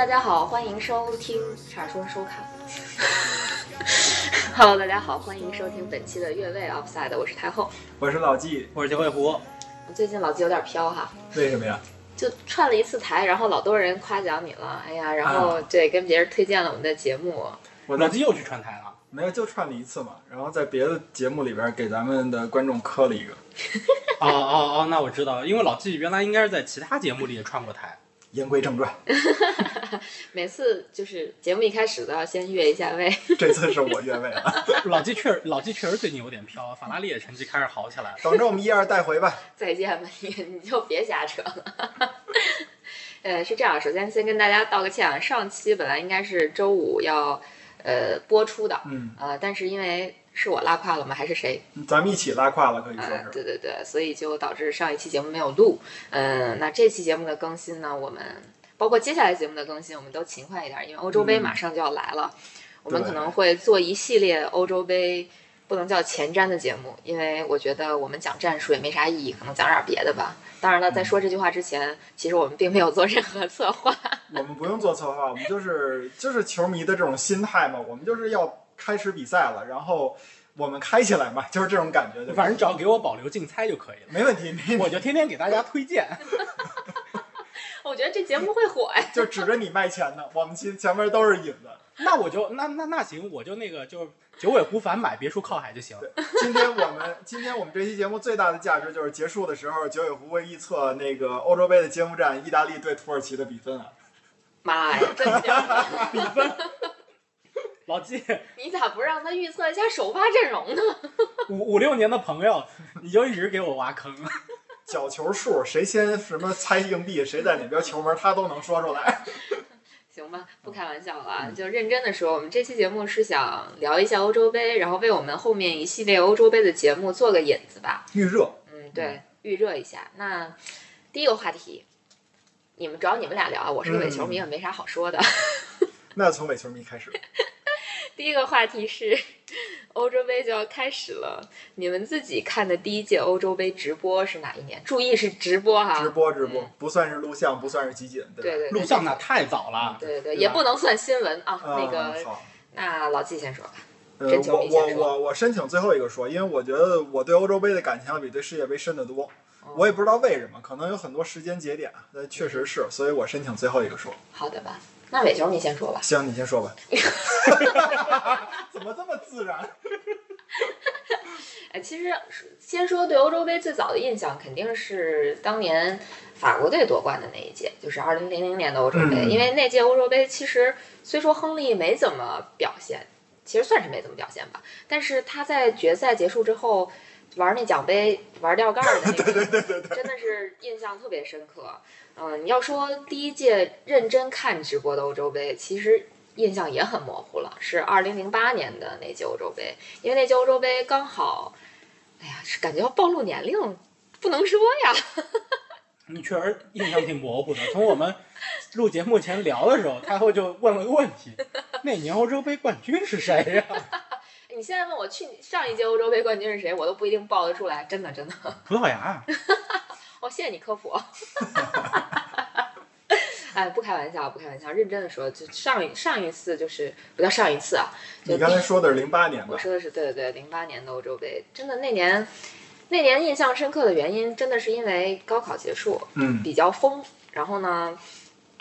大家好，欢迎收听，差点说收看。Hello，大家好，欢迎收听本期的越位 Offside，我是太后。我是老纪，我是九尾狐，最近老纪有点飘哈，为什么呀？就串了一次台，然后老多人夸奖你了，哎呀，然后对跟别人推荐了我们的节目，我老纪又去串台了。没有就串了一次嘛，然后在别的节目里边给咱们的观众磕了一个。哦哦哦，那我知道，因为老纪原来应该是在其他节目里也串过台。言归正传，每次就是节目一开始都要先越一下位。这次是我越位了，老纪确实，老纪确实最近有点飘，法拉利的成绩开始好起来了。等着我们一二带回吧。再见吧，你你就别瞎扯了。呃，是这样，首先先跟大家道个歉啊，上期本来应该是周五要呃播出的，嗯，呃，但是因为是我拉胯了吗？还是谁？咱们一起拉胯了，可以说呃，是。对对对，所以就导致上一期节目没有录。嗯、那这期节目的更新呢，我们包括接下来节目的更新，我们都勤快一点，因为欧洲杯嗯马上就要来了，我们可能会做一系列欧洲杯。不能叫前瞻的节目，因为我觉得我们讲战术也没啥意义，可能讲点别的吧。当然了，在说这句话之前，其实我们并没有做任何 策划。我们不用做策划，我们就是就是球迷的这种心态嘛，我们就是要开始比赛了，然后我们开起来嘛，就是这种感觉？反正只要给我保留竞猜就可以了，没问题，没问题，我就天天给大家推荐。我觉得这节目会火呀。就指着你卖钱呢，我们前前面都是引子。那我就那那那行，我就那个就九尾狐反买别墅靠海就行。今天我们今天我们这期节目最大的价值就是结束的时候，九尾狐会预测那个欧洲杯的揭幕战，意大利对土耳其的比分啊。妈呀，真的！比分，老季 你咋不让他预测一下首发阵容呢？五五六年的朋友，你就一直给我挖坑。角球数，谁先什么猜硬币，谁在哪边球门，他都能说出来。行吧，不开玩笑了啊，就认真的说，我们这期节目是想聊一下欧洲杯，然后为我们后面一系列欧洲杯的节目做个引子吧。预热，嗯，对，预热一下。那第一个话题，你们主要你们俩聊啊，我是个伪球迷，也没啥好说的。那从伪球迷开始。第一个话题是 欧洲杯就要开始了，你们自己看的第一届欧洲杯直播是哪一年？注意是直播哈，直播直播嗯，不算是录像，不算是集锦，对吧？对对对，录像那太早了，对对对，对也不能算新闻啊。啊，那个，好。那老季先说吧。我我迷先说我我申请最后一个说，因为我觉得我对欧洲杯的感情要比对世界杯深得多。哦我也不知道为什么，可能有很多时间节点，但确实是，所以我申请最后一个说。好的吧，那伟球你先说吧。行，你先说吧。怎么这么自然？哎，其实先说对欧洲杯最早的印象，肯定是当年法国队夺冠的那一届，就是二零零零年的欧洲杯。嗯因为那届欧洲杯其实虽说亨利没怎么表现，其实算是没怎么表现吧，但是他在决赛结束之后玩那奖杯玩掉盖儿的那个，对对对对真的是印象特别深刻。嗯，你要说第一届认真看直播的欧洲杯，其实印象也很模糊了，是二零零八年的那届欧洲杯，因为那届欧洲杯刚好，哎呀，是感觉要暴露年龄，不能说呀。你 确实印象挺模糊的。从我们录节目前聊的时候，太后就问了个问题：那年欧洲杯冠军是谁呀、你现在问我去上一届欧洲杯冠军是谁，我都不一定报得出来，真的真的。葡萄牙。哦，谢谢你科普。哎，不开玩笑，不开玩笑，认真的说，就上一上一次就是不叫上一次啊，就你刚才说的是零八年吧我？说的是对对对，零八年的欧洲杯，真的那年，那年印象深刻的原因，真的是因为高考结束，嗯，比较疯。然后呢，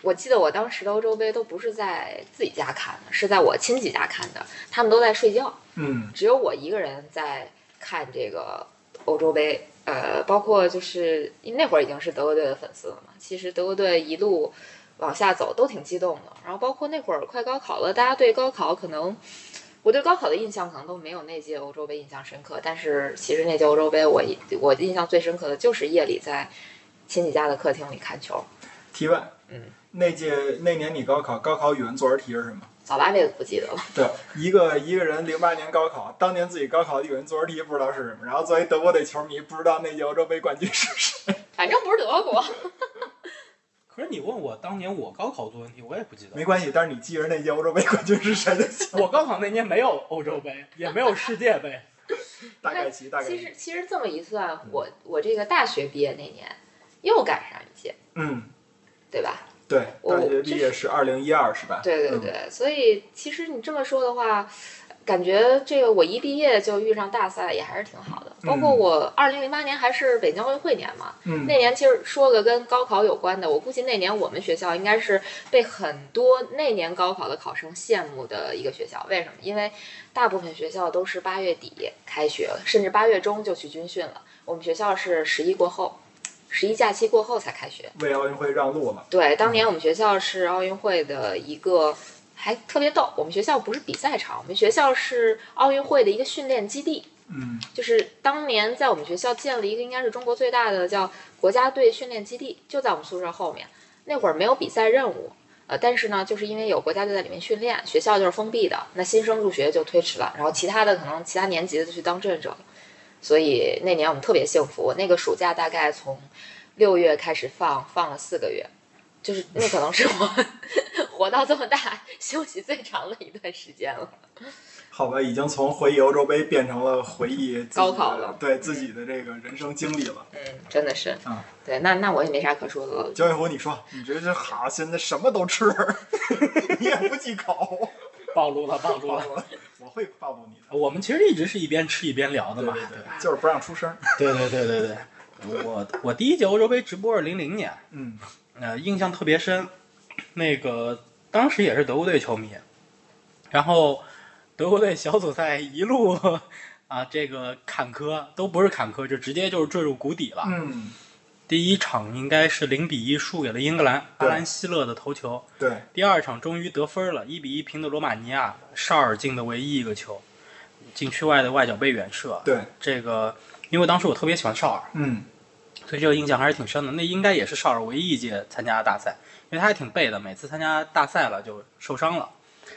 我记得我当时的欧洲杯都不是在自己家看的，是在我亲戚家看的，他们都在睡觉，嗯，只有我一个人在看这个欧洲杯。呃，包括就是因为那会儿已经是德国队的粉丝了嘛，其实德国队一路往下走都挺激动的。然后包括那会儿快高考了，大家对高考可能。我对高考的印象可能都没有那届欧洲杯印象深刻，但是其实那届欧洲杯我我印象最深刻的就是夜里在亲戚家的客厅里看球，题外，嗯，那届那年你高考，高考语文作文题是什么？早八那个不记得了。对，一个一个人零八年高考，当年自己高考的语文作文题不知道是什么，然后作为德国队球迷，不知道那届欧洲杯冠军是谁。反正不是德国，可是你问我当年我高考作文题，我也不记得。没关系，但是你记着那届欧洲杯冠军是谁就行。我高考那年没有欧洲杯，也没有世界杯。大概其，大概其实。其实这么一算，我我这个大学毕业那年又赶上一届，嗯，对吧？对，我大学毕业是二零一二是吧？嗯对对对，所以其实你这么说的话，感觉这个我一毕业就遇上大赛也还是挺好的。包括嗯我二零零八年还是北京奥运会年嘛，嗯那年其实说个跟高考有关的，我估计那年我们学校应该是被很多那年高考的考生羡慕的一个学校。为什么？因为大部分学校都是八月底开学，甚至八月中就去军训了。我们学校是十一过后，十一假期过后才开学。为奥运会让路了。对，当年我们学校是奥运会的一个，还特别逗。我们学校不是比赛场，我们学校是奥运会的一个训练基地。嗯就是当年在我们学校建了一个应该是中国最大的叫国家队训练基地，就在我们宿舍后面。那会儿没有比赛任务，呃，但是呢，就是因为有国家队在里面训练，学校就是封闭的，那新生入学就推迟了，然后其他的可能其他年级的就去当志愿者了。所以那年我们特别幸福，我那个暑假大概从六月开始放，放了四个月，就是那可能是我 活到这么大休息最长的一段时间了。好吧，已经从回忆欧洲杯变成了回忆高考了对自己的这个人生经历了。嗯，真的是，嗯对，那那我也没啥可说的了。焦远湖，你说，你觉得这好，现在什么都吃，你也不忌口。暴露了，暴露了。我会暴露你的。我们其实一直是一边吃一边聊的嘛，对对对吧？，就是不让出声。对对对对对。我我第一届欧洲杯直播是零零年，嗯呃，印象特别深。那个当时也是德国队球迷，然后德国队小组赛一路啊这个坎坷，都不是坎坷，就直接就是坠入谷底了。嗯，第一场应该是零比一输给了英格兰，阿兰希勒的头球。对，第二场终于得分了，一比一平的罗马尼亚，绍尔进的唯一一个球，禁区外的外脚背远射。对，这个因为当时我特别喜欢绍尔，嗯所以这个印象还是挺深的。那应该也是绍尔唯一一届参加的大赛，因为他还挺背的，每次参加大赛了就受伤了，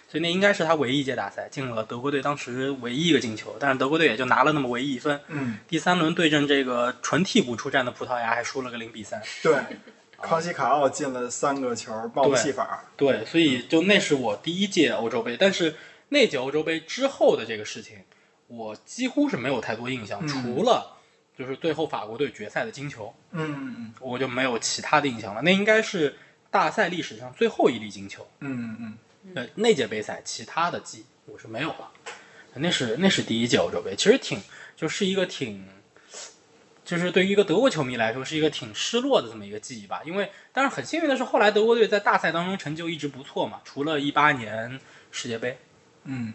所以那应该是他唯一一届大赛进了德国队当时唯一一个进球，但是德国队也就拿了那么唯一一分。嗯，第三轮对阵这个纯替补出战的葡萄牙，还输了个零比三。对。康西卡奥进了三个球，帽子戏法。对，所以就那是我第一届欧洲杯，但是那届欧洲杯之后的这个事情，我几乎是没有太多印象，嗯除了就是最后法国队决赛的金球，嗯嗯我就没有其他的印象了。那应该是大赛历史上最后一粒金球。嗯嗯呃，那届杯赛其他的记忆我是没有了。那是那是第一届欧洲杯，其实挺就是一个挺，就是对于一个德国球迷来说是一个挺失落的这么一个记忆吧。因为但是很幸运的是，后来德国队在大赛当中成就一直不错嘛，除了一八年世界杯。嗯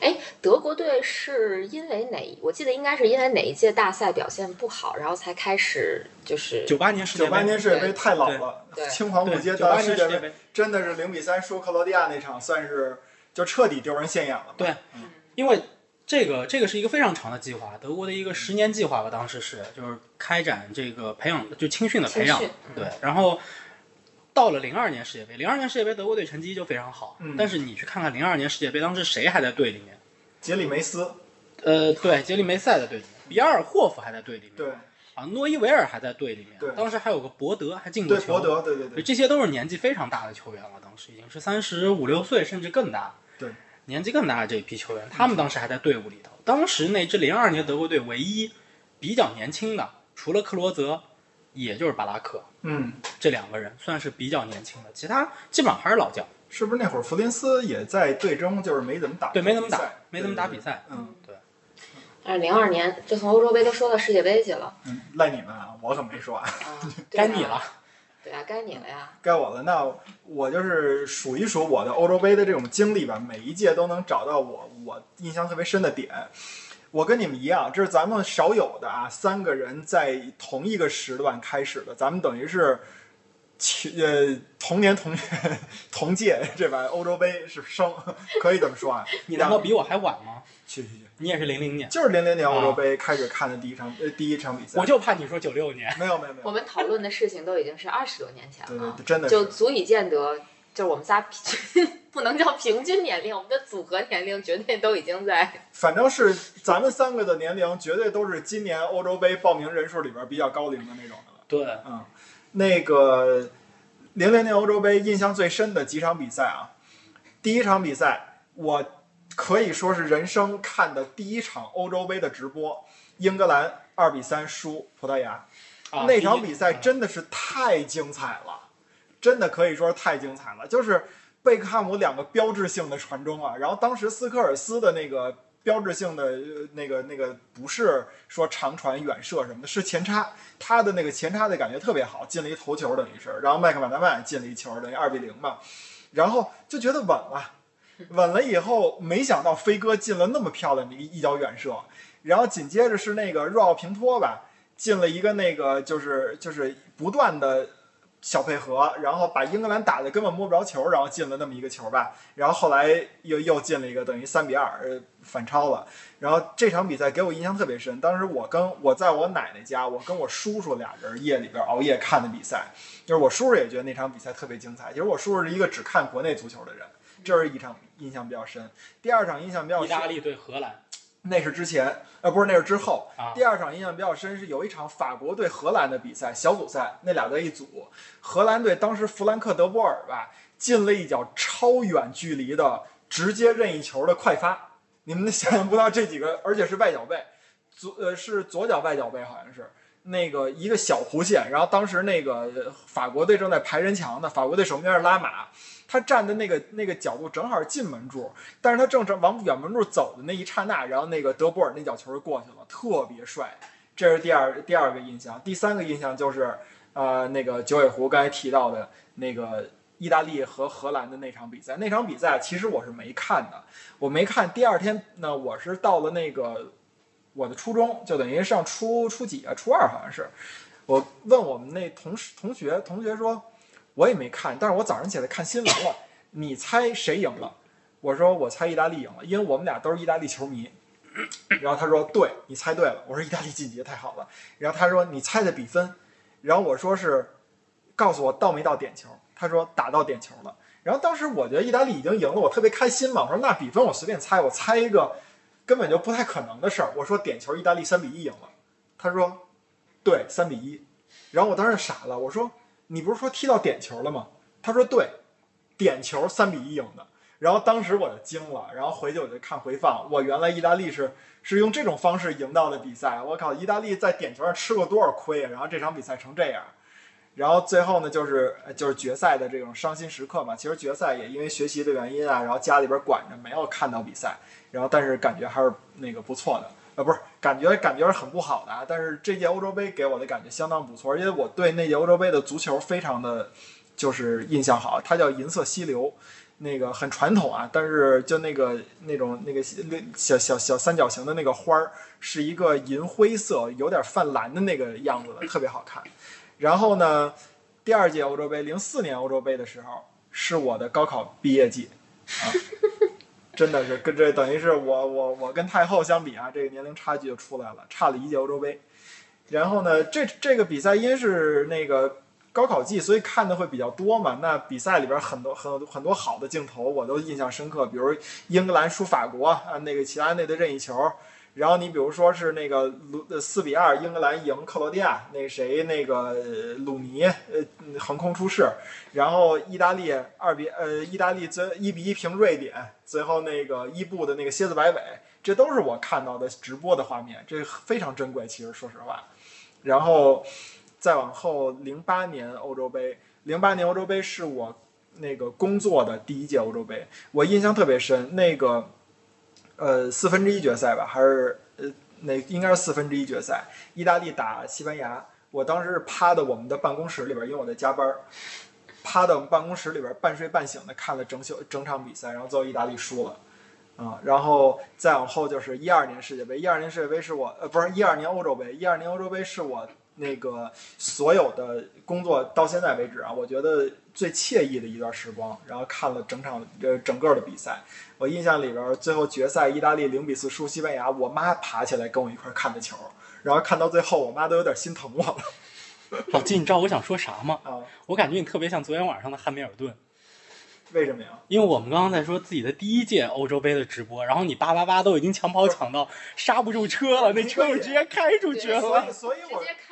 哎，德国队是因为哪？我记得应该是因为哪一届大赛表现不好，然后才开始就是九八年世界九，八年世界杯太老了对，青黄不，接九八的世界杯年世界杯，真的是零比三输克罗地亚那场，算是就彻底丢人现眼了吧。对因为这个这个是一个非常长的计划，德国的一个十年计划吧，当时是就是开展这个培养，就青训的培养，对，然后。到了零二年世界杯，零二年世界杯德国队成绩就非常好，嗯。但是你去看看零二年世界杯，当时谁还在队里面？杰里梅斯，呃，对，杰里梅塞在队里面，比尔尔霍夫还在队里面，对。啊，诺伊维尔还在队里面，对。当时还有个博德还进过球，对博德，对对对，对，这些都是年纪非常大的球员了，当时已经是三十五六岁甚至更大，对，年纪更大的这一批球员，他们当时还在队伍里头。当时那支零二年德国队唯一比较年轻的，除了克罗泽，也就是巴拉克嗯，这两个人算是比较年轻的，其他基本上还是老将，是不是那会儿弗林斯也在队中，就是没怎么打，对，没怎么打，没怎么打比，赛，对对对嗯对，但是零二年就从欧洲杯都说到世界杯去了嗯，赖你们啊，我可没说啊，啊，啊该你了。。对啊，该你了呀。该我了。那我就是数一数我的欧洲杯的这种经历吧，每一届都能找到我我印象特别深的点。我跟你们一样，这是咱们少有的啊，三个人在同一个时段开始的，咱们等于是。其呃，同年同月 同届，这把欧洲杯是生，可以这么说啊。你难道比我还晚吗？去去去，你也是零零年，就是零零年欧洲杯开始看的第一场呃第一场比赛。我就怕你说九六年。没有没有没有，我们讨论的事情都已经是二十多年前了对对对，，真的就足以见得，就是我们仨平均 不能叫平均年龄，我们的组合年龄绝对都已经在反正是咱们三个的年龄，绝对都是今年欧洲杯报名人数里边比较高龄的那种的了。对，嗯，那个零零年欧洲杯印象最深的几场比赛啊，第一场比赛我可以说是人生看的第一场欧洲杯的直播，英格兰二比三输葡萄牙，啊那场比赛真的是太精彩了，真的可以说是太精彩了。就是贝克汉姆两个标志性的传中啊，然后当时斯科尔斯的那个标志性的那个那个不是说长传远射什么的，是前插，他的那个前插的感觉特别好，进了一头球等于是，然后麦克马纳曼进了一球，等于二比零嘛，然后就觉得稳了。稳了以后，没想到飞哥进了那么漂亮的一一脚远射，然后紧接着是那个若奥平托吧，进了一个那个就是就是不断的小配合，然后把英格兰打的根本摸不着球，然后进了那么一个球吧，然后后来又又进了一个等于三比二呃反超了，然后这场比赛给我印象特别深，当时我跟我在我奶奶家，我跟我叔叔俩人夜里边熬夜看的比赛，就是我叔叔也觉得那场比赛特别精彩，其实我叔叔是一个只看国内足球的人，这是一场印象比较深。第二场印象比较深，意大利对荷兰那是之前，呃，不是那是之后。啊第二场印象比较深是有一场法国对荷兰的比赛，小组赛，那俩在一组，荷兰队当时弗兰克德波尔吧进了一脚超远距离的直接任意球的快发，你们想象不到这几个，而且是外脚背，左呃是左脚外脚背好像是。那个一个小弧线，然后当时那个呃法国队正在排人墙呢，法国队守门员是拉马，他站的那个那个角度正好进门柱，但是他正正往远门柱走的那一刹那，然后那个德波尔那脚球就过去了，特别帅。这是第二第二个印象，第三个印象就是呃那个九尾狐刚才提到的那个意大利和荷兰的那场比赛。那场比赛其实我是没看的，我没看。第二天呢，我是到了那个我的初中，就等于上初初几啊？初二好像是。我问我们那同事同学，同学说我也没看，但是我早上起来看新闻了。你猜谁赢了？我说我猜意大利赢了，因为我们俩都是意大利球迷。然后他说对，你猜对了。我说意大利晋级太好了。然后他说你猜的比分，然后我说是告诉我到没到点球。他说打到点球了。然后当时我觉得意大利已经赢了，我特别开心嘛。我说那比分我随便猜，我猜一个根本就不太可能的事儿。我说点球意大利三比一赢了。他说对，三比一。然后我当时傻了，我说你不是说踢到点球了吗？他说对，点球三比一赢的。然后当时我就惊了，然后回去我就看回放，我原来意大利是是用这种方式赢到的比赛，我靠，意大利在点球上吃过多少亏啊！然后这场比赛成这样，然后最后呢就是就是决赛的这种伤心时刻嘛。其实决赛也因为学习的原因啊，然后家里边管着没有看到比赛，然后但是感觉还是那个不错的。呃，不是，感觉感觉是很不好的啊。但是这届欧洲杯给我的感觉相当不错，而且我对那届欧洲杯的足球非常的，就是印象好。它叫银色溪流，那个很传统啊，但是就那个那种那个小小小三角形的那个花儿，是一个银灰色，有点泛蓝的那个样子的，特别好看。然后呢，第二届欧洲杯，零四年欧洲杯的时候，是我的高考毕业季啊。真的是跟这等于是我我我跟太后相比啊，这个年龄差距就出来了，差了一届欧洲杯。然后呢，这这个比赛因是那个高考季，所以看的会比较多嘛。那比赛里边很多很很多好的镜头我都印象深刻，比如英格兰输法国啊，那个齐达内的任意球。然后你比如说是那个鲁四比二英格兰赢克罗地亚，那谁那个鲁尼呃横空出世，然后意大利二比呃意大利最一比一平瑞典，最后那个伊布的那个蝎子摆尾，这都是我看到的直播的画面，这非常珍贵。其实说实话，然后再往后零八年欧洲杯，零八年欧洲杯是我那个工作的第一届欧洲杯，我印象特别深，那个。呃，四分之一决赛吧，还是呃，那应该是四分之一决赛，意大利打西班牙。我当时是趴在我们的办公室里边，因为我在加班，趴在我们办公室里边半睡半醒的看了整宿整场比赛，然后最后意大利输了，啊、然后再往后就是一二年世界杯，一二年世界杯是我呃不是一二年欧洲杯，一二年欧洲杯是我那个所有的工作到现在为止啊，我觉得最惬意的一段时光。然后看了整场呃整个的比赛，我印象里边最后决赛意大利零比四输西班牙，我妈爬起来跟我一块儿看的球，然后看到最后我妈都有点心疼我了 老季，你知道我想说啥吗？啊，我感觉你特别像昨天晚上的汉密尔顿，为什么呀？因为我们刚刚在说自己的第一届欧洲杯的直播，然后你叭叭叭都已经抢跑抢到刹不住车了，那车就直接开出去了所以。所以我直接开到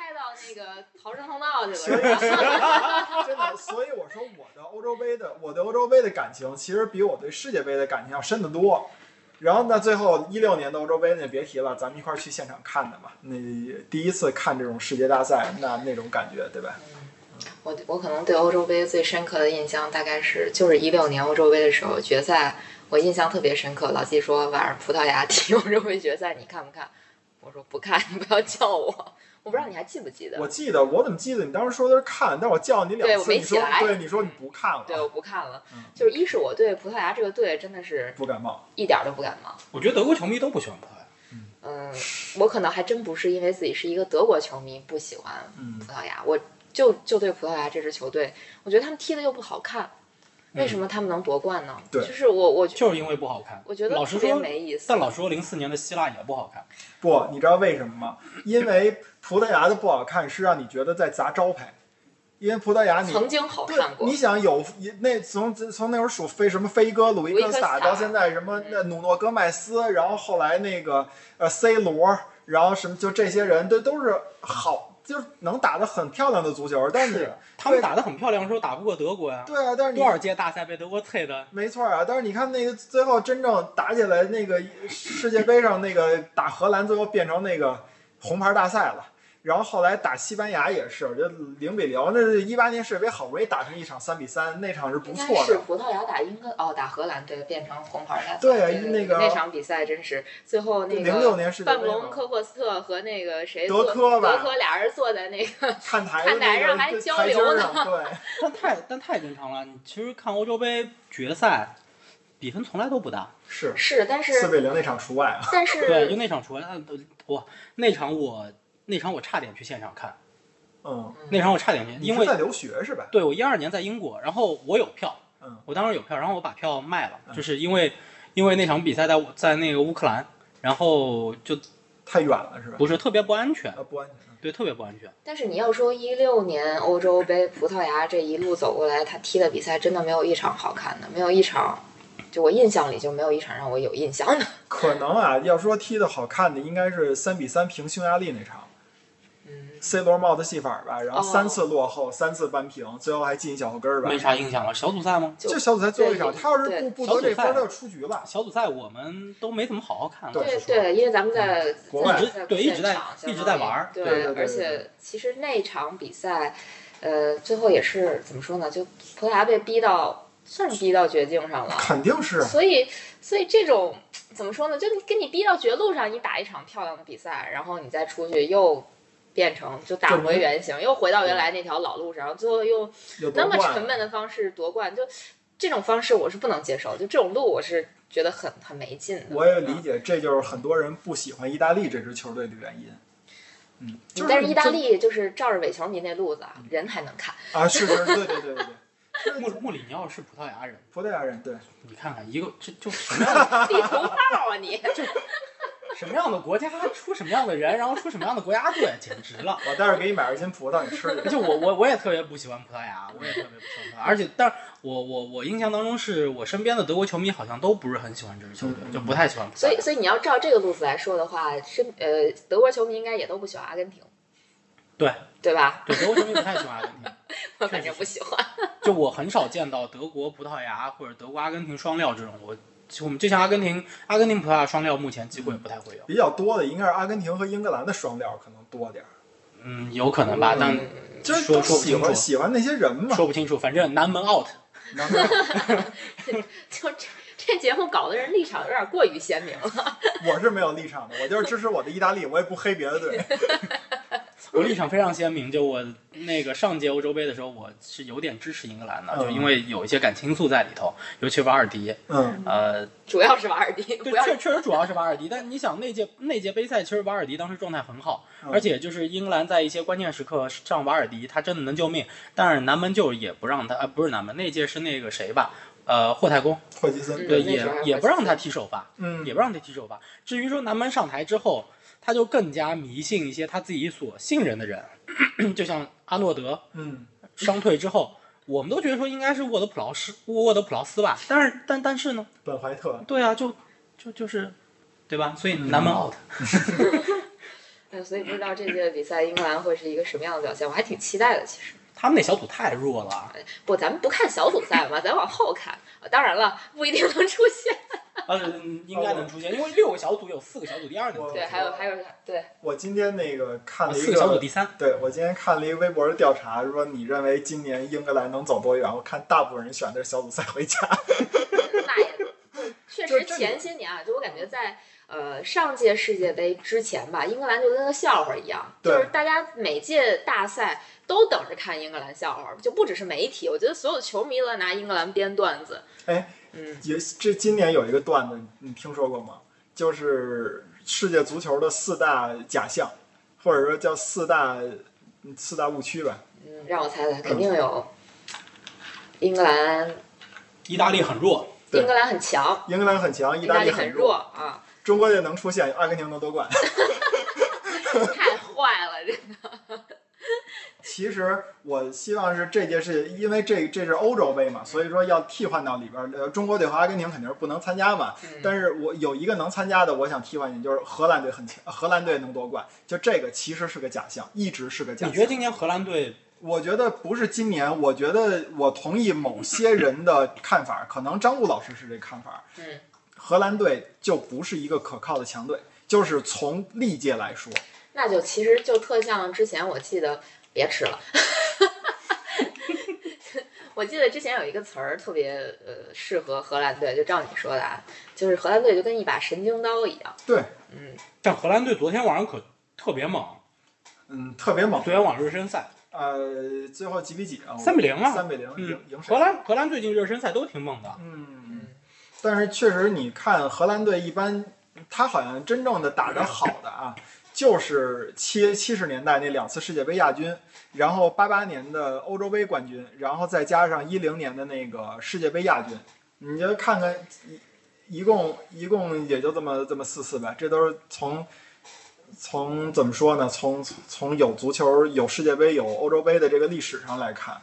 那那个逃生通道去了？真的，所以我说我的欧洲杯的，我对欧洲杯的感情其实比我对世界杯的感情要深得多。然后那，最后一六年的欧洲杯那别提了，咱们一块儿去现场看的嘛。那第一次看这种世界大赛，那那种感觉，对吧？我我可能对欧洲杯最深刻的印象大概是就是一六年欧洲杯的时候决赛，我印象特别深刻。老季说晚上葡萄牙 踢欧洲杯决赛，你看不看？我说不看，你不要叫我。我不知道你还记不记得？我记得，我怎么记得你当时说的是看，但我叫你两对我次，你说没起来对，你说你不看了，对，我不看了嗯。就是一是我对葡萄牙这个队真的是不感冒。一点儿都不感冒。我觉得德国球迷都不喜欢葡萄牙。嗯，我可能还真不是因为自己是一个德国球迷不喜欢嗯葡萄牙，我就就对葡萄牙这支球队，我觉得他们踢的又不好看，为什么他们能夺冠呢？对就是我我就是因为不好看。我觉得老实说没意思。但老实说，零四年的希腊也不好看。不，你知道为什么吗？因为葡萄牙的不好看是让你觉得在砸招牌，因为葡萄牙你曾经好对看，过你，想有那从从那会儿数飞什么飞哥、鲁伊科斯塔，鲁伊科斯塔到现在什么那努诺戈麦斯，然后后来那个呃 C 罗，然后什么就这些人，都都是好，就是能打得很漂亮的足球，但是他们打得很漂亮的时候打不过德国呀。对啊，但是你多少届大赛被德国退的？没错啊，但是你看那个最后真正打起来，那个世界杯上那个打荷兰，最后变成那个红牌大赛了。然后后来打西班牙也是，我觉得零比零，那是一八年世界杯好不容易打成一场三比三，那场是不错的是。葡萄牙打英格哦打荷兰对变成红牌大赛，对那个那场比赛真是最后那个06年世界杯范布隆、嘛科霍斯特和那个谁德科吧德科俩人坐在那个看台看台上还交流呢，对，但太但太正常了。你其实看欧洲杯决赛，比分从来都不大。是是，但是四比零那场除外啊。但是对，就那场除了呃我那场我那场我差点去现场看，嗯，那场我差点去，因为你是在留学是吧？对我一二年在英国，然后我有票，嗯，我当时有票，然后我把票卖了，嗯就是因为因为那场比赛在在那个乌克兰，然后就太远了是吧？不是特别不安全，啊，不安全。对，特别不安全。但是你要说一六年欧洲杯葡萄牙这一路走过来，他踢的比赛真的没有一场好看的，没有一场，就我印象里就没有一场让我有印象的。可能啊，要说踢的好看的，应该是三比三平匈牙利那场。嗯，C 罗帽子戏法吧，然后哦三次落后，三次扳平，最后还进一小后跟儿吧没。啥影响了。小组赛吗？就就小组赛最后一场，他要是不不得这分，小组赛他就出局了。小组赛我们都没怎么好好看。对对因为咱们在国外在一直对一直在一直在玩儿对对对对对而且其实那场比赛，呃，最后也是怎么说呢？就葡萄牙被逼到算是逼到绝境上了。肯定是，所以，所以这种怎么说呢？就你给你逼到绝路上，你打一场漂亮的比赛，然后你再出去又变成就打回原形，又回到原来那条老路上，最后又那么沉闷的方式夺冠，就这种方式我是不能接受，就这种路我是觉得很很没劲的。我也理解，这就是很多人不喜欢意大利这支球队的原因。嗯，就是但是意大利就是照着伪球迷那路子啊，人还能看。啊，是是，对对对对对，穆穆里尼奥是葡萄牙人，葡萄牙人对，你看看一个这就什么 样的地图炮啊你！什么样的国家出什么样的人，然后出什么样的国家队，简直了。我待会儿给你买二斤葡萄，你吃去。就我我我也特别不喜欢葡萄牙，我也特别不喜欢葡萄牙，而且但是我我我印象当中是我身边的德国球迷好像都不是很喜欢这支球队，嗯就不太喜欢葡萄牙。所以所以你要照这个路子来说的话，身呃德国球迷应该也都不喜欢阿根廷，对对吧？对，德国球迷不太喜欢阿根廷，我反正不喜欢。就我很少见到德国、葡萄牙或者德国、阿根廷双料这种。我就我们就像阿根廷、阿根廷、葡萄牙双料，目前几乎也不太会有。比较多的应该是阿根廷和英格兰的双料可能多点儿，嗯，有可能吧，但就是说都喜说不清楚欢喜欢那些人嘛。说不清楚。反正南门 out。然后就这这节目搞的人立场有点过于鲜明了。我是没有立场的，我就是支持我的意大利，我也不黑别的队。我立场非常鲜明，就我那个上届欧洲杯的时候，我是有点支持英格兰的，嗯就因为有一些感情因素在里头，尤其瓦尔迪，嗯，呃，主要是瓦尔迪，对，确确实主要是瓦尔迪，但你想那届那届杯赛，其实瓦尔迪当时状态很好，嗯而且就是英格兰在一些关键时刻上瓦尔迪，他真的能救命。但是南门就也不让他，呃，不是南门，那届是那个谁吧，呃，霍太公，霍奇森，对，也也不让他踢首发，嗯也不让他踢首发。至于说南门上台之后，他就更加迷信一些他自己所信任的人，就像阿诺德嗯，伤退之后。我们都觉得说应该是沃德普劳斯，沃德普劳斯吧，但是但但是呢，本怀特，对啊，就就就是，对吧？所以嗯南门 out。哎，所以不知道这届比赛英格兰会是一个什么样的表现，我还挺期待的。其实，他们那小组太弱了，不，咱们不看小组赛嘛，咱往后看。啊当然了，不一定能出现。呃，应该能出现，因为六个小组有四个小组第二名对，还有还有，对，我今天那个看了一四个小组第三。对我今天看了一个微博的调查，说你认为今年英格兰能走多远？我看大部分人选的是小组赛回家。那也 确实前些年啊，就我感觉在呃上届世界杯之前吧，英格兰就跟个笑话一样，就是大家每届大赛都等着看英格兰笑话，就不只是媒体，我觉得所有球迷都在拿英格兰编段子。哎，嗯，也这今年有一个段子，你听说过吗？就是世界足球的四大假象，或者说叫四大嗯四大误区吧。嗯，让我猜猜，肯定有英格兰，意大利很弱，对英格兰很强，英格兰很强，意意大利很弱，啊，中国队能出现，阿根廷能夺冠。太坏了，这个其实我希望是这届世界，因为这这是欧洲杯嘛，所以说要替换到里边儿。呃，中国队和阿根廷肯定是不能参加嘛。嗯但是我有一个能参加的，我想替换你，就是荷兰队很强，荷兰队能夺冠。就这个其实是个假象，一直是个假象。你觉得今年荷兰队我觉得不是今年，我觉得我同意某些人的看法，可能张璐老师是这看法。嗯，荷兰队就不是一个可靠的强队，就是从历届来说。那就其实就特像之前我记得，别吃了。我记得之前有一个词儿特别呃适合荷兰队，就照你说的啊，就是荷兰队就跟一把神经刀一样。对，嗯，但荷兰队昨天晚上可特别猛，嗯，特别猛。昨天晚上热身赛呃，最后几比几啊？三比零啊三比零嗯赢赢荷？兰荷兰最近热身赛都挺猛的，嗯，但是确实，你看荷兰队一般，他好像真正的打得好的啊，就是七七十年代那两次世界杯亚军，然后八八年的欧洲杯冠军，然后再加上一零年的那个世界杯亚军，你就看看一一共一共也就这么这么四次呗，这都是从。从怎么说呢？从从有足球、有世界杯、有欧洲杯的这个历史上来看，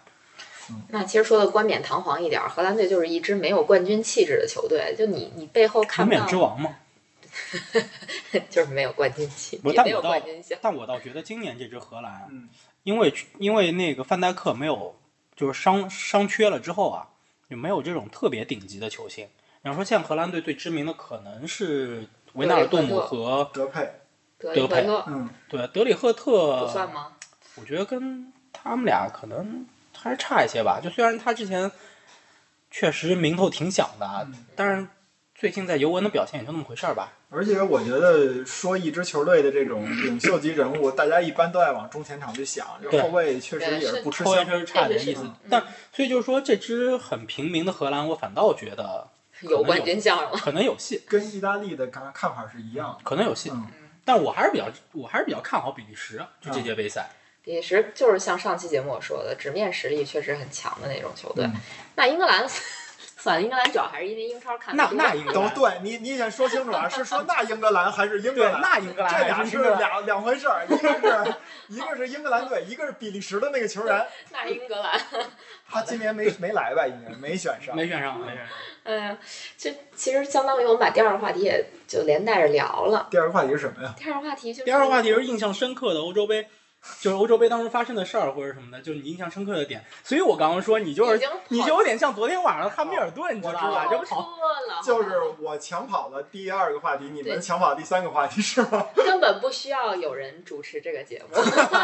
那其实说的冠冕堂皇一点，荷兰队就是一支没有冠军气质的球队。就你你背后看卫冕不到，之王嘛。就是没有冠军气，不也没有但我倒冠军相。但我倒觉得今年这支荷兰，嗯因为因为那个范戴克没有就是伤伤缺了之后啊，就没有这种特别顶级的球星。然后说，现在荷兰队最知名的可能是维纳尔杜姆和德佩，德德佩里赫特嗯，对德里赫特，不算吗？我觉得跟他们俩可能还是差一些吧。就虽然他之前确实名头挺响的，但是最近在尤文的表现也就那么回事儿吧。而且我觉得说一支球队的这种领袖级人物，大家一般都爱往中前场去想，这后卫确实也是不吃香。后卫确实差点意思但所以就是说这支很平民的荷兰，我反倒觉得有冠军相了。可能有戏，跟意大利的看看法是一样的。可能有戏。嗯但我还是比较，我还是比较看好比利时，就这届杯赛。比利时就是像上期节目我说的，直面实力确实很强的那种球队。嗯那英格兰，算了，英格兰主要还是因为英超看那那英格兰都对你，你先说清楚啊，是说那英格兰还是英格，兰？那英格兰这俩是两两回事儿，一个是一个是英格兰队，一个是比利时的那个球员，那英格兰。他今年没没来吧？应该没选上。没选上，没选上。嗯呀，这其实相当于我们把第二个话题也就连带着聊了。第二个话题是什么呀？第二个话题就是第二个话题是印象深刻的欧洲杯，就是欧洲杯当中发生的事儿或者什么的，就是你印象深刻的点。所以我刚刚说你就是你就有点像昨天晚上汉密尔顿，你知道吧？就跑了，就是我抢跑了第二个话题，你们抢跑第三个话题是吗？根本不需要有人主持这个节目。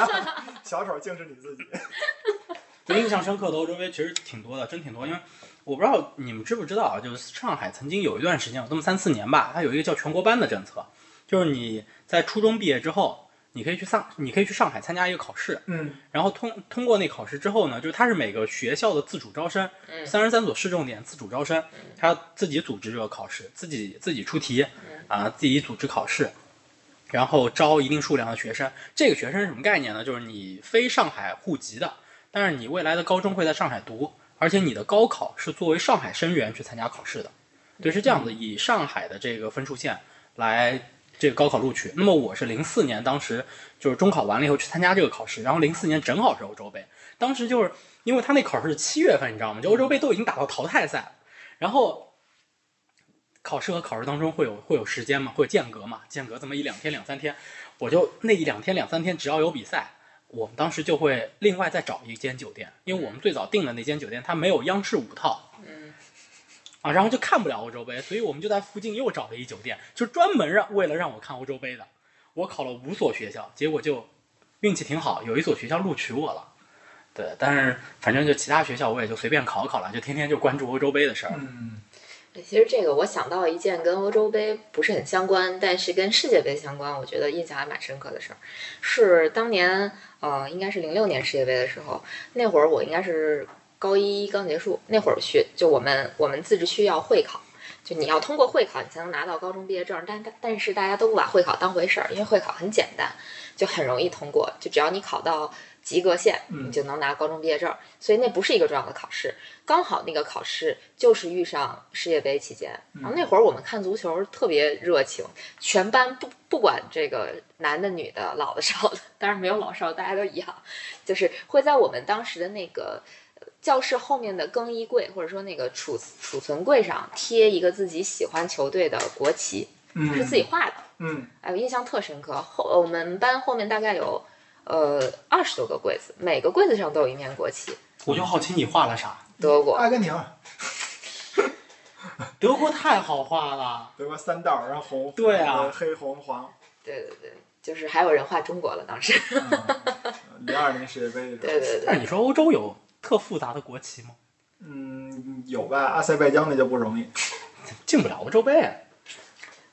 小丑竟是你自己。就印象深刻的欧洲杯其实挺多的，真挺多。因为我不知道你们知不知道啊，就是上海曾经有一段时间，有这么三四年吧，它有一个叫全国班的政策，就是你在初中毕业之后，你可以去上，你可以去上海参加一个考试，嗯然后通通过那考试之后呢，就是它是每个学校的自主招生，嗯三十三所市重点自主招生，他自己组织这个考试，自己自己出题，啊，自己组织考试，然后招一定数量的学生。这个学生是什么概念呢？就是你非上海户籍的，但是你未来的高中会在上海读，而且你的高考是作为上海生源去参加考试的。对，是这样子，以上海的这个分数线来这个高考录取。那么我是零四年，当时就是中考完了以后去参加这个考试，然后零四年正好是欧洲杯，当时就是因为他那考试是七月份，你知道吗？就欧洲杯都已经打到淘汰赛了，然后考试和考试当中会有会有时间嘛，会有间隔嘛，间隔这么一两天两三天，我就那一两天两三天，只要有比赛，我们当时就会另外再找一间酒店，因为我们最早订的那间酒店它没有央视五套，啊，然后就看不了欧洲杯，所以我们就在附近又找了一酒店，就专门让为了让我看欧洲杯的。我考了五所学校，结果就运气挺好，有一所学校录取我了。对，但是反正就其他学校我也就随便考考了，就天天就关注欧洲杯的事儿。嗯对其实这个我想到一件跟欧洲杯不是很相关，但是跟世界杯相关，我觉得印象还蛮深刻的事儿，是当年呃，应该是零六年世界杯的时候，那会儿我应该是高一刚结束，那会儿学就我们我们自治区要会考。就你要通过会考，你才能拿到高中毕业证。但但但是大家都不把会考当回事儿，因为会考很简单，就很容易通过。就只要你考到及格线，嗯你就能拿高中毕业证。所以那不是一个重要的考试。刚好那个考试就是遇上世界杯期间，然后那会儿我们看足球特别热情，全班不不管这个男的女的老的少的，当然没有老少，大家都一样，就是会在我们当时的那个。呃教室后面的更衣柜，或者说那个储储存柜上贴一个自己喜欢球队的国旗，嗯，是自己画的。嗯哎，我印象特深刻。后我们班后面大概有呃二十多个柜子，每个柜子上都有一面国旗。我就好奇你画了啥？德国，阿根廷，德国太好画了，德国三道，然后红对啊呃黑红黄。对对对，就是还有人画中国了，当时。零二年世界杯的时候，对对对，但是你说欧洲有特复杂的国旗吗？嗯，有吧？阿塞拜疆那就不容易。进不了欧洲杯。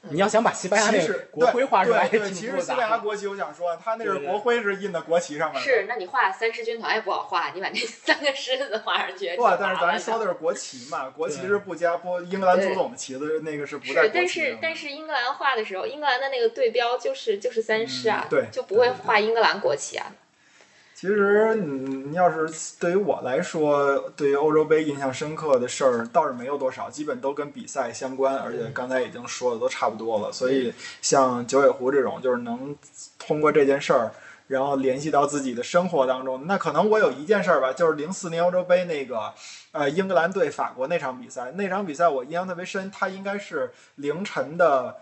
你要想把西班牙那国徽画出来，对其实复杂的西班牙国旗，我想说，它那是对对国徽是印在国旗上面的。是，那你画三狮军团也不好画，你把那三个狮子画上去。不，但是咱说的是国旗嘛，国旗是不加不英格兰足总的旗子，那个是不带是，但。是但是英格兰画的时候，英格兰的那个队标就是就是三狮啊，嗯对就不会画英格兰国旗啊。其实你你要是对于我来说，对于欧洲杯印象深刻的事儿倒是没有多少，基本都跟比赛相关，而且刚才已经说的都差不多了。所以像九尾狐这种，就是能通过这件事儿，然后联系到自己的生活当中。那可能我有一件事儿吧，就是零四年欧洲杯那个，呃，英格兰对法国那场比赛，那场比赛我印象特别深，它应该是凌晨的。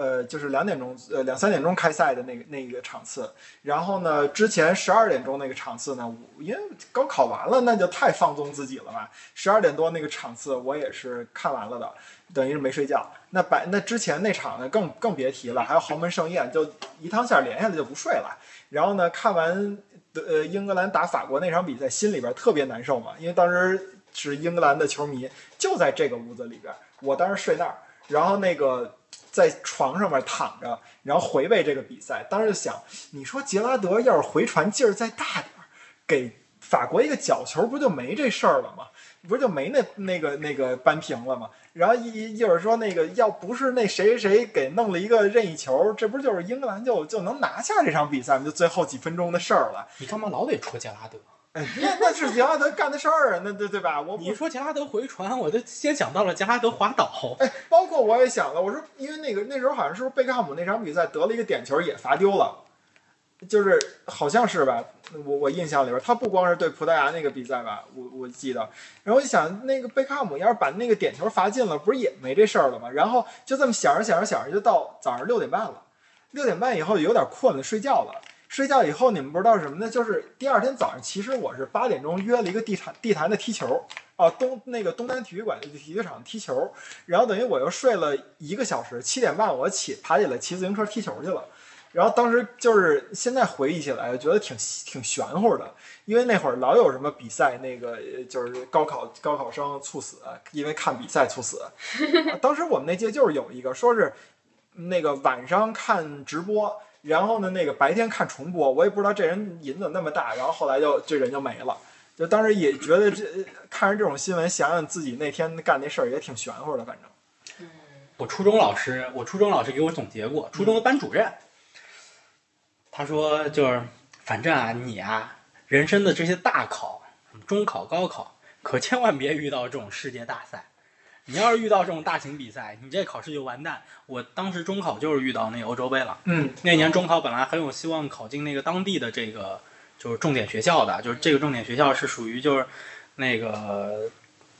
呃，就是两点钟，呃，两三点钟开赛的那个那个场次，然后呢，之前十二点钟那个场次呢，因为刚考完了，那就太放纵自己了吧。十二点多那个场次我也是看完了的，等于是没睡觉。那白那之前那场呢，更更别提了，还有豪门盛宴，就一趟线连下来就不睡了。然后呢，看完呃英格兰打法国那场比赛，心里边特别难受嘛，因为当时是英格兰的球迷，就在这个屋子里边，我当时睡那儿，然后那个。在床上面躺着，然后回味这个比赛。当时就想，你说杰拉德要是回传劲儿再大点儿，给法国一个角球，不就没这事儿了吗？不就没那那个那个扳平了吗？然后一一会儿说那个要不是那谁谁谁给弄了一个任意球，这不就是英格兰就就能拿下这场比赛吗？就最后几分钟的事儿了。你干嘛老得戳杰拉德？哎，那那是杰拉德干的事儿啊，那对对吧？我你说杰拉德回传，我就先想到了杰拉德滑倒。哎，包括我也想了，我说，因为那个那时候好像是不是贝克汉姆那场比赛得了一个点球也罚丢了，就是好像是吧？我我印象里边，他不光是对葡萄牙那个比赛吧，我我记得。然后我就想，那个贝克汉姆要是把那个点球罚进了，不是也没这事儿了吗？然后就这么想着想着想着，就到早上六点半了。六点半以后有点困了，睡觉了。睡觉以后，你们不知道什么呢？就是第二天早上，其实我是八点钟约了一个地坛地坛的踢球，啊，东那个东单体育馆的体育场踢球，然后等于我又睡了一个小时，七点半我起爬起来骑自行车踢球去了。然后当时就是现在回忆起来，觉得挺挺玄乎的，因为那会儿老有什么比赛，那个呃就是高考高考生猝死，因为看比赛猝死。啊当时我们那届就是有一个说是那个晚上看直播。然后呢，那个白天看重播，我也不知道这人瘾怎么那么大，然后后来就这人就没了。就当时也觉得这看着这种新闻，想想自己那天干那事儿也挺玄乎的，反正。我初中老师，我初中老师给我总结过，初中的班主任，他说就是，反正啊，你啊，人生的这些大考、中考、高考，可千万别遇到这种世界大赛。你要是遇到这种大型比赛，你这考试就完蛋。我当时中考就是遇到那欧洲杯了，嗯，那年中考本来很有希望考进那个当地的这个就是重点学校的，就是这个重点学校是属于就是那个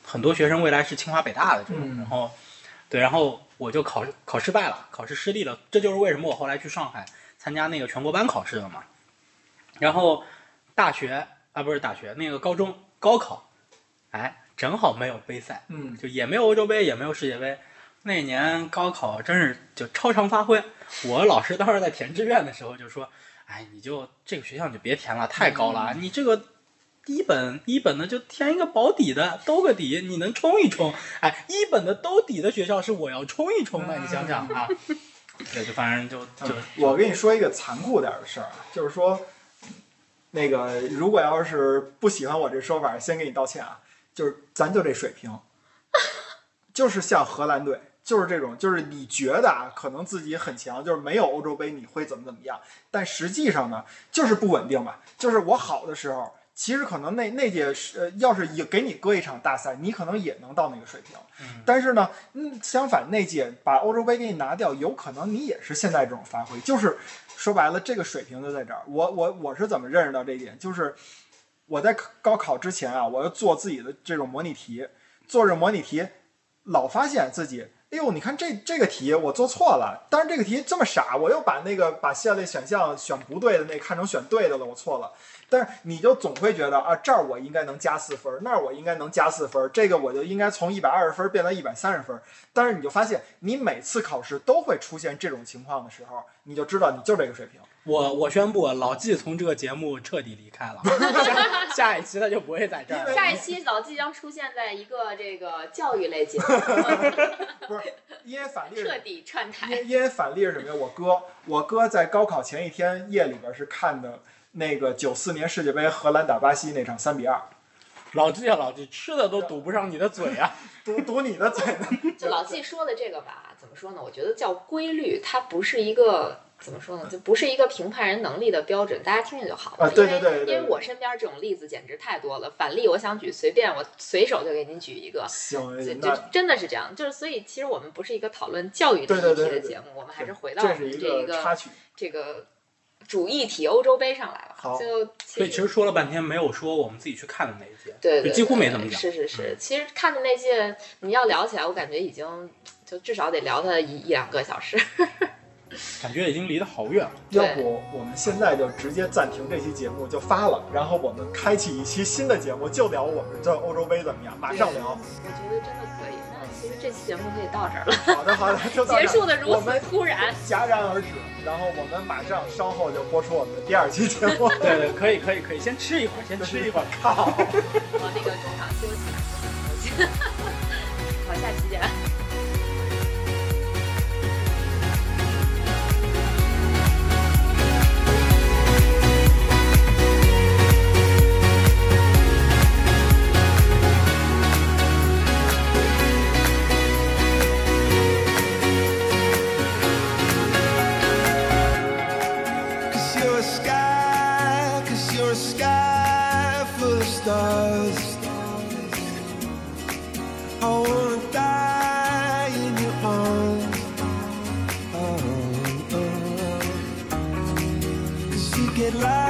很多学生未来是清华北大的这种，嗯然后对，然后我就考考失败了，考试失利了。这就是为什么我后来去上海参加那个全国班考试了嘛。然后大学啊，不是大学，那个高中高考，哎，正好没有杯赛，嗯，就也没有欧洲杯，也没有世界杯。那年高考真是就超常发挥。我老师当时在填志愿的时候就说：“哎，你就这个学校你就别填了，太高了，你这个。”一本一本的就填一个保底的，兜个底，你能冲一冲？哎，一本的兜底的学校是我要冲一冲的，你想想啊。对，就反正就就我跟你说一个残酷点的事儿啊，就是说，那个如果要是不喜欢我这说法，先给你道歉啊。就是咱就这水平，就是像荷兰队，就是这种，就是你觉得啊，可能自己很强，就是没有欧洲杯你会怎么怎么样，但实际上呢，就是不稳定吧。就是我好的时候。其实可能那那届是呃，要是也给你搁一场大赛，你可能也能到那个水平。嗯，但是呢，嗯，相反那届把欧洲杯给你拿掉，有可能你也是现在这种发挥。就是说白了，这个水平就在这儿。我我我是怎么认识到这一点？就是我在高考之前啊，我要做自己的这种模拟题，做着模拟题，老发现自己，哎呦，你看这这个题我做错了，但是这个题这么傻，我又把那个把下列选项选不对的那看成选对的了，我错了。但是你就总会觉得啊，这儿我应该能加四分，那儿我应该能加四分，这个我就应该从一百二十分变到一百三十分。但是你就发现，你每次考试都会出现这种情况的时候，你就知道你就这个水平。我我宣布，老纪从这个节目彻底离开了，下一期他就不会在这儿了。下一期老纪将出现在一个这个教育类节目，不是，因为反例是彻底串台。因因为反例是什么呀？我哥，我哥在高考前一天夜里边是看的那个九四年世界杯荷兰打巴西那场三比二，老纪啊，老纪，吃的都堵不上你的嘴啊！堵堵你的嘴呢。就老纪说的这个吧，说呢？我觉得叫规律，它不是一个怎么说呢？就不是一个评判人能力的标准，大家听听就好了。啊对对对对对因为因为我身边这种例子简直太多了。反例，我想举，随便我随手就给您举一个。行，就真的是这样，就是所以其实我们不是一个讨论教育这一对对对对题的节目，我们还是回到我这一们这一个个插曲。这个主议题欧洲杯上来了。好就所以其实说了半天，没有说我们自己去看的那一届，对对对，就几乎没怎么讲。是是是，其实看的那届，你要聊起来，我感觉已经就至少得聊他一一两个小时。感觉已经离得好远了。要不我们现在就直接暂停这期节目就发了，然后我们开启一期新的节目，就聊我们这欧洲杯怎么样，马上聊。我觉得真的可以。那其实这期节目可以到这儿了，好的好的，就到这儿结束的如此我们突然。戛然而止，然后我们马上稍后就播出我们的第二期节目。对对，可以可以可以，先吃一会儿，先吃一会儿。靠。我那个中场休息，休息。好，下期见。A sky full of stars. I wanna die in your arms. Oh, oh. Cause you get light